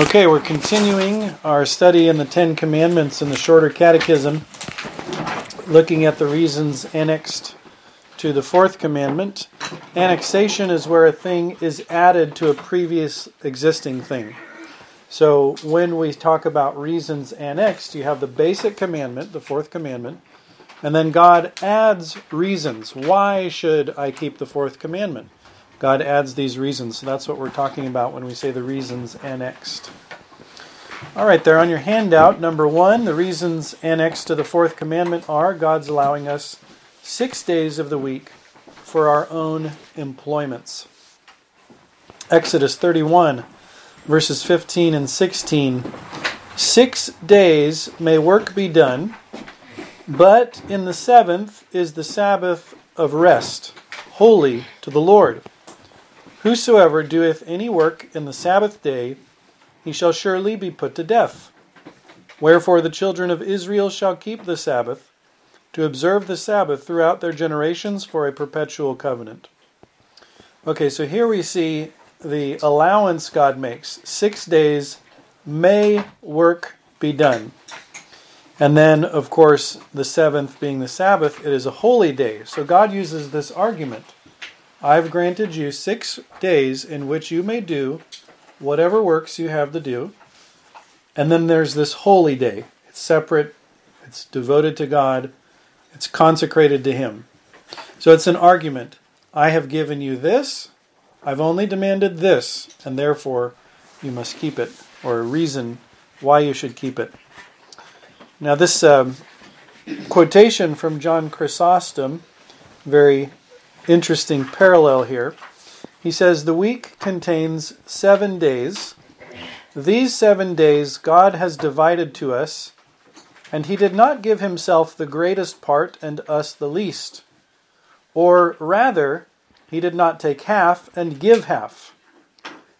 Okay, we're continuing our study in the Ten Commandments in the Shorter Catechism, looking at the reasons annexed to the Fourth Commandment. Annexation is where a thing is added to a previous existing thing. So when we talk about reasons annexed, you have the basic commandment, the Fourth Commandment, and then God adds reasons. Why should I keep the Fourth Commandment? God adds these reasons. So that's what we're talking about when we say the reasons annexed. All right, there on your handout, number one, the reasons annexed to the fourth commandment are God's allowing us six days of the week for our own employments. Exodus 31, verses 15 and 16. Six days may work be done, but in the seventh is the Sabbath of rest, holy to the Lord. Whosoever doeth any work in the Sabbath day, he shall surely be put to death. Wherefore the children of Israel shall keep the Sabbath, to observe the Sabbath throughout their generations for a perpetual covenant. Okay, so here we see the allowance God makes. Six days may work be done. And then, of course, the seventh being the Sabbath, it is a holy day. So God uses this argument I've granted you six days in which you may do whatever works you have to do. And then there's this holy day. It's separate, it's devoted to God, it's consecrated to Him. So it's an argument. I have given you this, I've only demanded this, and therefore you must keep it, or a reason why you should keep it. Now, this um, quotation from John Chrysostom, very interesting parallel here. He says the week contains seven days. These seven days God has divided to us, and He did not give Himself the greatest part and us the least. Or rather, He did not take half and give half.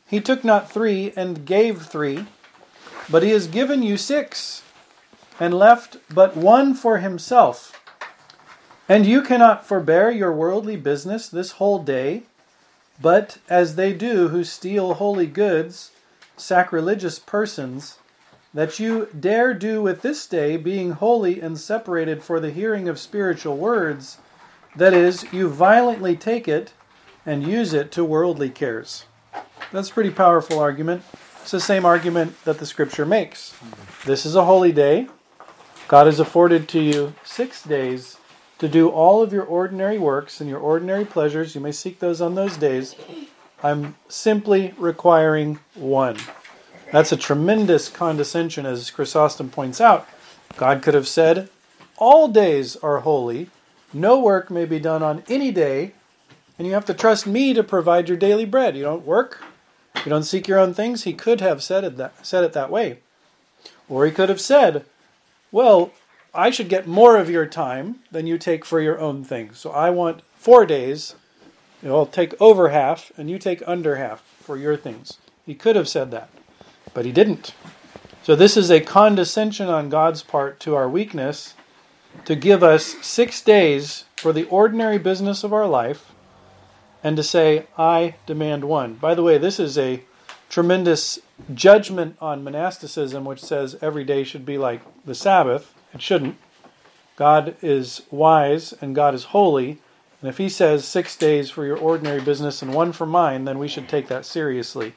He took not three and gave three, but He has given you six, and left but one for Himself and you cannot forbear your worldly business this whole day, but as they do who steal holy goods, sacrilegious persons, that you dare do with this day, being holy and separated for the hearing of spiritual words, that is, you violently take it and use it to worldly cares. That's a pretty powerful argument. It's the same argument that the scripture makes. This is a holy day. God has afforded to you six days to do all of your ordinary works and your ordinary pleasures. You may seek those on those days. I'm simply requiring one. That's a tremendous condescension, as Chrysostom points out. God could have said, All days are holy, no work may be done on any day, and you have to trust me to provide your daily bread. You don't work, you don't seek your own things. He could have said it that, said it that way. Or he could have said, Well, I should get more of your time than you take for your own things. So I want four days. I'll take over half, and you take under half for your things. He could have said that, but he didn't. So this is a condescension on God's part to our weakness to give us six days for the ordinary business of our life and to say, I demand one. By the way, this is a tremendous judgment on monasticism, which says every day should be like the Sabbath. It shouldn't. God is wise and God is holy. And if He says six days for your ordinary business and one for mine, then we should take that seriously.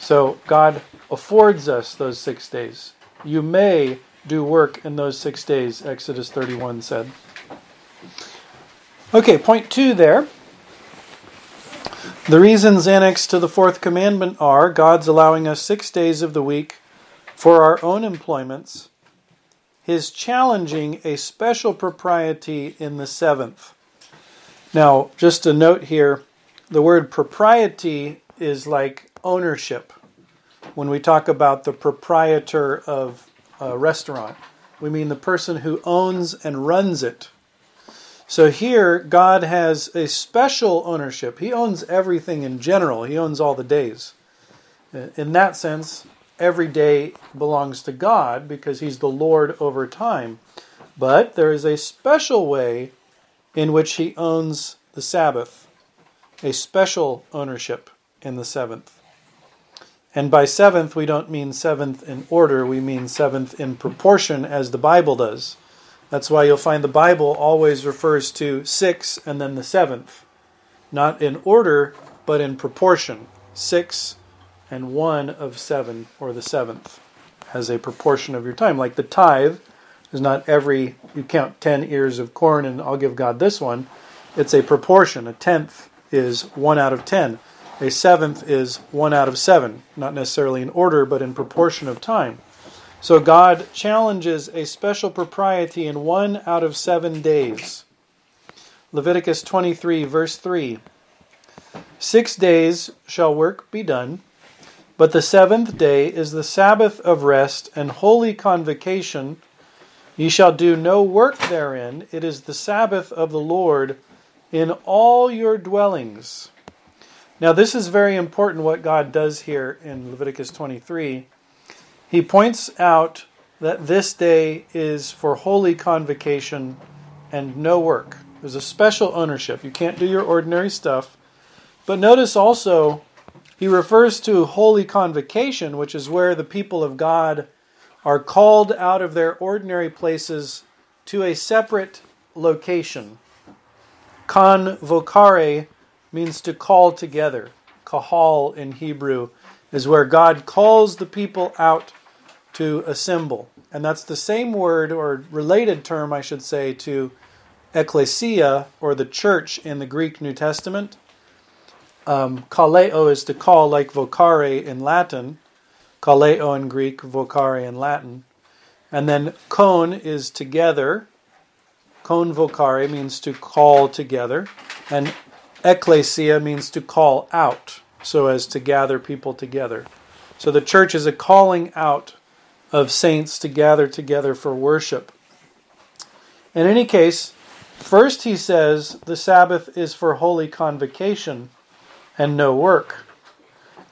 So God affords us those six days. You may do work in those six days, Exodus 31 said. Okay, point two there. The reasons annexed to the fourth commandment are God's allowing us six days of the week for our own employments his challenging a special propriety in the seventh. Now, just a note here the word propriety is like ownership. When we talk about the proprietor of a restaurant, we mean the person who owns and runs it. So here, God has a special ownership. He owns everything in general, He owns all the days. In that sense, every day belongs to God because He's the Lord over time. But there is a special way in which He owns the Sabbath, a special ownership in the seventh. And by seventh, we don't mean seventh in order, we mean seventh in proportion as the Bible does. That's why you'll find the Bible always refers to six and then the seventh. Not in order, but in proportion. Six and one of seven, or the seventh, as a proportion of your time. Like the tithe is not every, you count 10 ears of corn and I'll give God this one. It's a proportion. A tenth is one out of ten. A seventh is one out of seven, not necessarily in order, but in proportion of time. So God challenges a special propriety in one out of seven days. Leviticus 23, verse 3 Six days shall work be done, but the seventh day is the Sabbath of rest and holy convocation. Ye shall do no work therein. It is the Sabbath of the Lord in all your dwellings. Now, this is very important what God does here in Leviticus 23. He points out that this day is for holy convocation and no work. There's a special ownership. You can't do your ordinary stuff. But notice also, he refers to holy convocation, which is where the people of God are called out of their ordinary places to a separate location. Convocare means to call together. Kahal in Hebrew is where God calls the people out to assemble. And that's the same word or related term, I should say, to ecclesia or the church in the Greek New Testament. Um, kaleo is to call, like vocare in Latin. Kaleo in Greek, vocare in Latin. And then con is together, Convocare means to call together, and ecclesia means to call out, so as to gather people together. So the church is a calling out of saints to gather together for worship. In any case, first he says the Sabbath is for holy convocation and no work.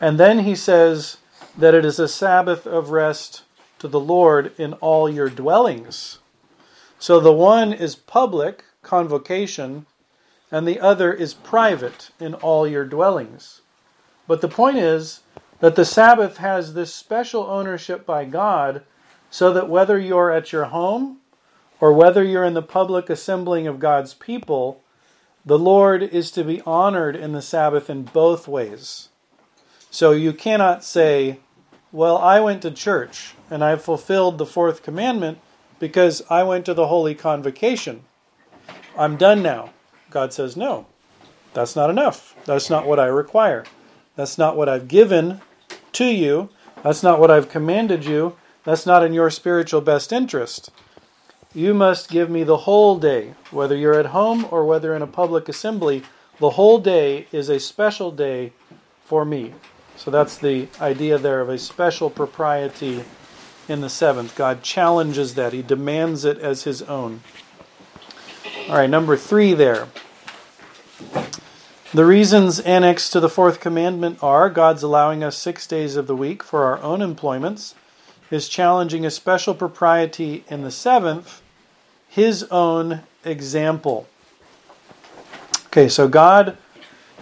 And then he says that it is a Sabbath of rest to the Lord in all your dwellings. So the one is public, convocation, and the other is private in all your dwellings. But the point is that the Sabbath has this special ownership by God so that whether you're at your home or whether you're in the public assembling of God's people, the Lord is to be honored in the Sabbath in both ways. So you cannot say, Well, I went to church and I fulfilled the fourth commandment, because I went to the holy convocation. I'm done now. God says, No, that's not enough. That's not what I require. That's not what I've given to you. That's not what I've commanded you. That's not in your spiritual best interest. You must give me the whole day, whether you're at home or whether in a public assembly. The whole day is a special day for me. So that's the idea there of a special propriety in the seventh. God challenges that, He demands it as His own. All right, number three there. The reasons annexed to the fourth commandment are God's allowing us six days of the week for our own employments, His challenging a special propriety in the seventh, His own example. Okay, so God,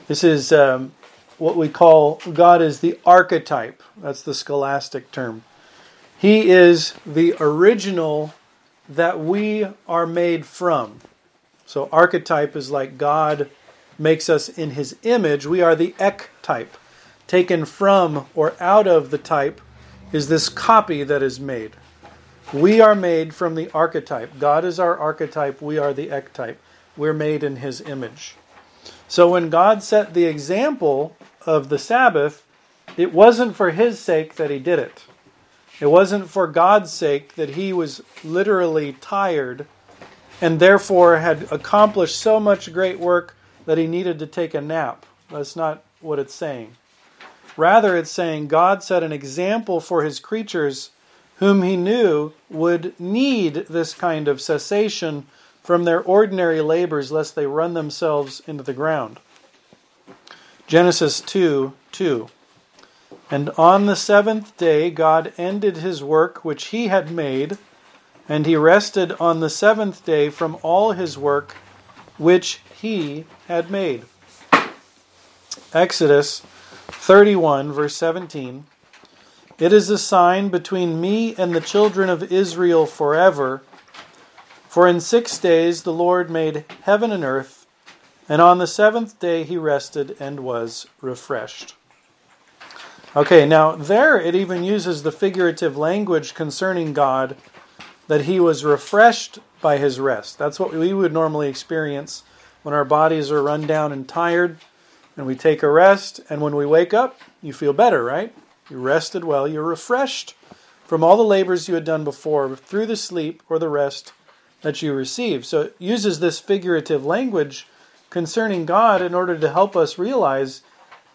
this is um, what we call God is the archetype. That's the scholastic term. He is the original that we are made from. So, archetype is like God makes us in his image. We are the ek type. Taken from or out of the type is this copy that is made. We are made from the archetype. God is our archetype. We are the ectype. We're made in his image. So, when God set the example of the Sabbath, it wasn't for his sake that he did it. It wasn't for God's sake that he was literally tired and therefore had accomplished so much great work that he needed to take a nap. That's not what it's saying. Rather, it's saying God set an example for his creatures whom he knew would need this kind of cessation from their ordinary labors lest they run themselves into the ground. Genesis 2 2. And on the seventh day God ended his work which he had made, and he rested on the seventh day from all his work which he had made. Exodus 31, verse 17. It is a sign between me and the children of Israel forever. For in six days the Lord made heaven and earth, and on the seventh day he rested and was refreshed. Okay, now there it even uses the figurative language concerning God that he was refreshed by his rest. That's what we would normally experience when our bodies are run down and tired, and we take a rest, and when we wake up, you feel better, right? You rested well, you're refreshed from all the labors you had done before through the sleep or the rest that you received. So it uses this figurative language concerning God in order to help us realize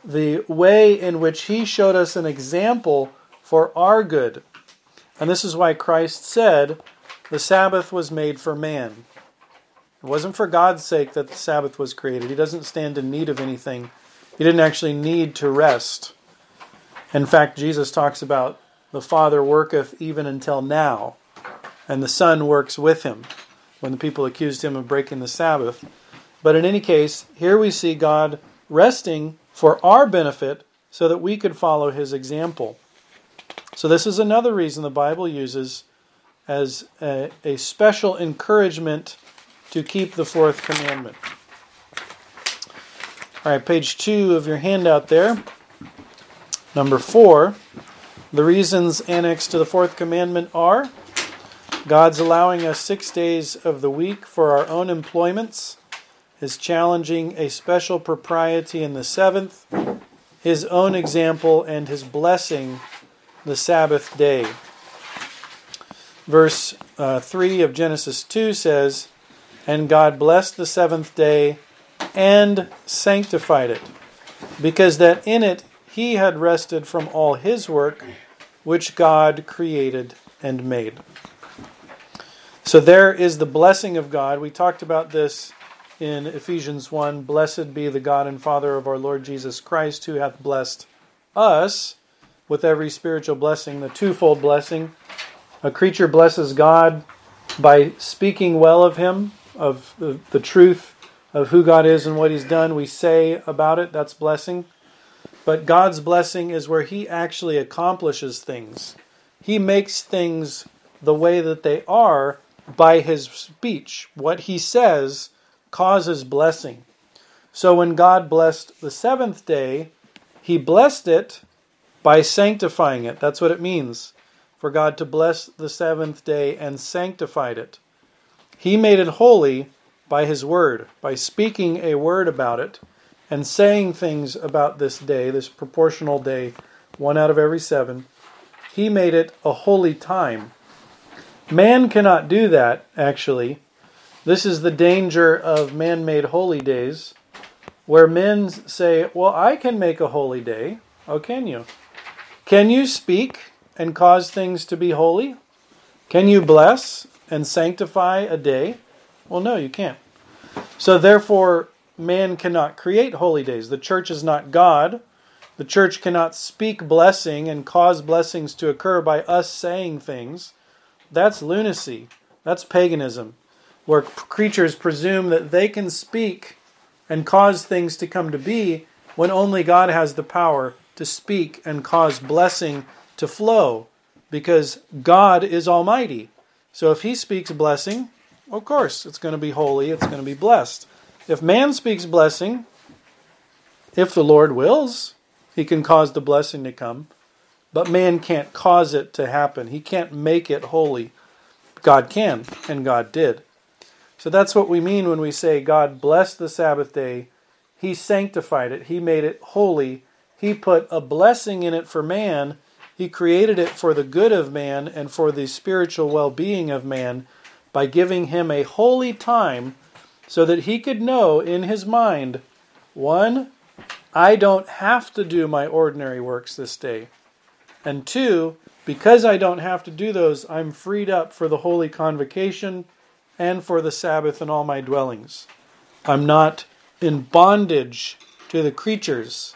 the way in which He showed us an example for our good. And this is why Christ said, The Sabbath was made for man. It wasn't for God's sake that the Sabbath was created. He doesn't stand in need of anything, He didn't actually need to rest. In fact, Jesus talks about the Father worketh even until now, and the Son works with him when the people accused him of breaking the Sabbath. But in any case, here we see God resting for our benefit so that we could follow his example. So, this is another reason the Bible uses as a, a special encouragement to keep the fourth commandment. All right, page two of your handout there. Number four, the reasons annexed to the fourth commandment are God's allowing us six days of the week for our own employments, His challenging a special propriety in the seventh, His own example, and His blessing the Sabbath day. Verse uh, 3 of Genesis 2 says, And God blessed the seventh day and sanctified it, because that in it he had rested from all his work which God created and made. So there is the blessing of God. We talked about this in Ephesians 1 Blessed be the God and Father of our Lord Jesus Christ, who hath blessed us with every spiritual blessing, the twofold blessing. A creature blesses God by speaking well of him, of the, the truth of who God is and what he's done. We say about it, that's blessing. But God's blessing is where He actually accomplishes things. He makes things the way that they are by His speech. What He says causes blessing. So when God blessed the seventh day, He blessed it by sanctifying it. That's what it means for God to bless the seventh day and sanctified it. He made it holy by His word, by speaking a word about it and saying things about this day, this proportional day, one out of every seven, he made it a holy time. Man cannot do that, actually. This is the danger of man made holy days, where men say, Well, I can make a holy day. Oh, can you? Can you speak and cause things to be holy? Can you bless and sanctify a day? Well, no, you can't. So, therefore, man cannot create holy days. The church is not God. The church cannot speak blessing and cause blessings to occur by us saying things. That's lunacy. That's paganism, where creatures presume that they can speak and cause things to come to be when only God has the power to speak and cause blessing to flow because God is almighty. So if he speaks blessing, of course, it's going to be holy, it's going to be blessed. If man speaks blessing, if the Lord wills, he can cause the blessing to come. But man can't cause it to happen. He can't make it holy. God can, and God did. So that's what we mean when we say God blessed the Sabbath day. He sanctified it. He made it holy. He put a blessing in it for man. He created it for the good of man and for the spiritual well being of man by giving him a holy time so that he could know in his mind one, I don't have to do my ordinary works this day. And two, because I don't have to do those, I'm freed up for the holy convocation and for the Sabbath in all my dwellings. I'm not in bondage to the creatures.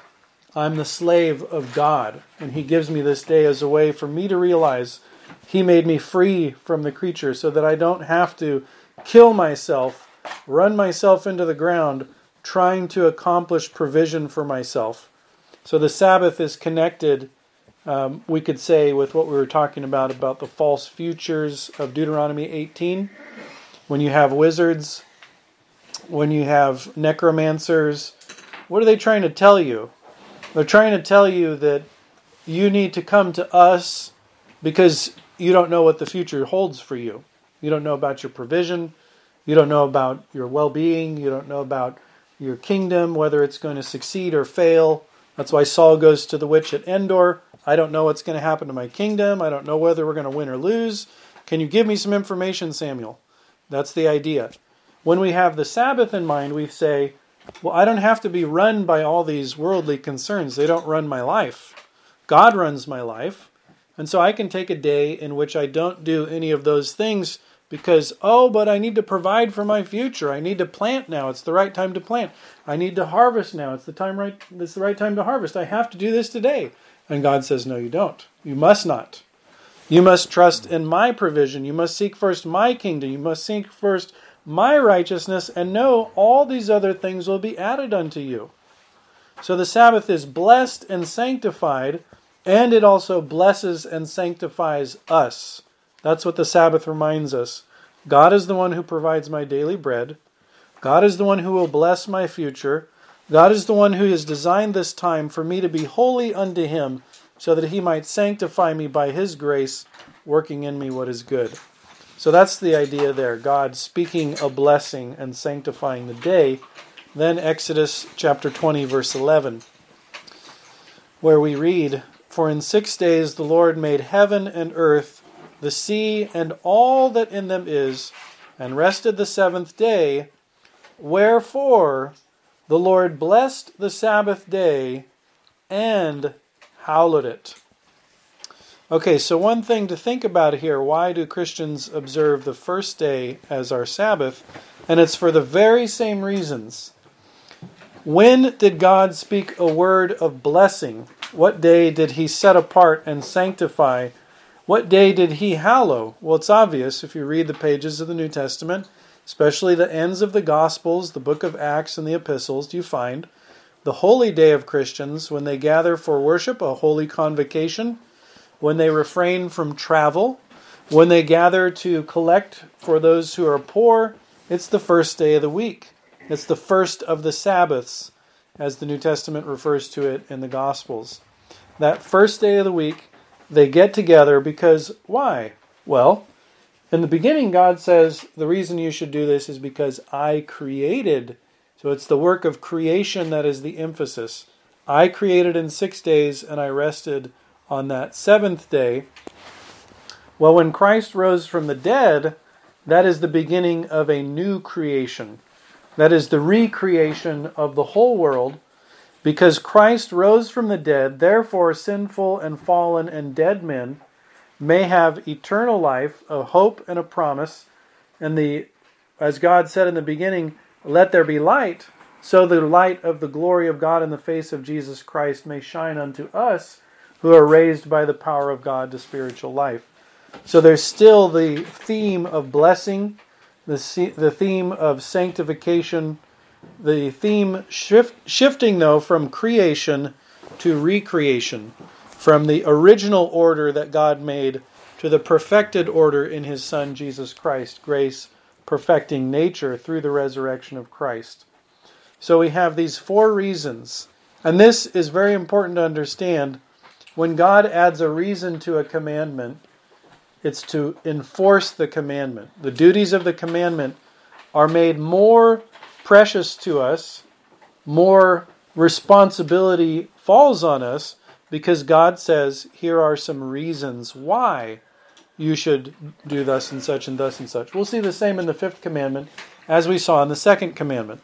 I'm the slave of God. And He gives me this day as a way for me to realize He made me free from the creature so that I don't have to kill myself run myself into the ground trying to accomplish provision for myself. So the Sabbath is connected Um, we could say, with what we were talking about, about the false futures of Deuteronomy 18, when you have wizards, when you have necromancers, what are they trying to tell you? They're trying to tell you that you need to come to us because you don't know what the future holds for you. You don't know about your provision. You don't know about your well being. You don't know about your kingdom, whether it's going to succeed or fail. That's why Saul goes to the witch at Endor. I don't know what's going to happen to my kingdom. I don't know whether we're going to win or lose. Can you give me some information, Samuel? That's the idea. When we have the Sabbath in mind, we say, well, I don't have to be run by all these worldly concerns. They don't run my life. God runs my life. And so I can take a day in which I don't do any of those things because, oh, but I need to provide for my future. I need to plant now. It's the right time to plant. I need to harvest now. It's the time right it's the right time to harvest. I have to do this today. And God says, No, you don't. You must not. You must trust in my provision. You must seek first my kingdom. You must seek first my righteousness, and know all these other things will be added unto you. So the Sabbath is blessed and sanctified, and it also blesses and sanctifies us. That's what the Sabbath reminds us. God is the one who provides my daily bread. God is the one who will bless my future. God is the one who has designed this time for me to be holy unto Him, so that He might sanctify me by His grace, working in me what is good. So that's the idea there God speaking a blessing and sanctifying the day. Then Exodus chapter 20, verse 11, where we read, For in six days the Lord made heaven and earth, the sea, and all that in them is, and rested the seventh day. Wherefore the Lord blessed the Sabbath day and hallowed it. Okay, so one thing to think about here why do Christians observe the first day as our Sabbath? And it's for the very same reasons. When did God speak a word of blessing? What day did he set apart and sanctify? What day did he hallow? Well, it's obvious if you read the pages of the New Testament, especially the ends of the Gospels, the book of Acts, and the epistles, you find the holy day of Christians when they gather for worship, a holy convocation when they refrain from travel, when they gather to collect for those who are poor, it's the first day of the week. It's the first of the Sabbaths, as the New Testament refers to it in the Gospels. That first day of the week, they get together because why? Well, in the beginning, God says the reason you should do this is because I created. So it's the work of creation that is the emphasis. I created in six days and I rested on that seventh day. Well, when Christ rose from the dead, that is the beginning of a new creation. That is the recreation of the whole world. Because Christ rose from the dead, therefore, sinful and fallen and dead men may have eternal life, a hope and a promise. And the, as God said in the beginning, let there be light, so the light of the glory of God in the face of Jesus Christ may shine unto us who are raised by the power of God to spiritual life. So there's still the theme of blessing, the, the theme of sanctification, the theme shift, shifting, though, from creation to recreation, from the original order that God made to the perfected order in His Son Jesus Christ, grace perfecting nature through the resurrection of Christ. So we have these four reasons, and this is very important to understand when God adds a reason to a commandment, it's to enforce the commandment. The duties of the commandment are made more precious to us, more responsibility falls on us because God says, here are some reasons why you should do thus and such and thus and such. We'll see the same in the fifth commandment as we saw in the second commandment.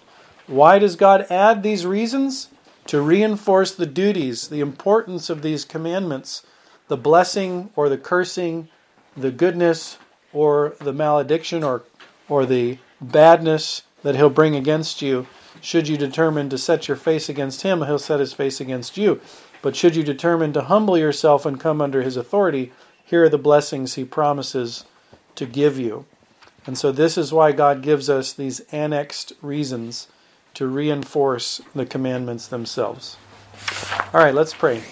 Why does God add these reasons? To reinforce the duties, the importance of these commandments, the blessing or the cursing, the goodness or the malediction or, or the badness that he'll bring against you. Should you determine to set your face against him, he'll set his face against you. But should you determine to humble yourself and come under his authority, here are the blessings he promises to give you. And so, this is why God gives us these annexed reasons to reinforce the commandments themselves. All right, let's pray.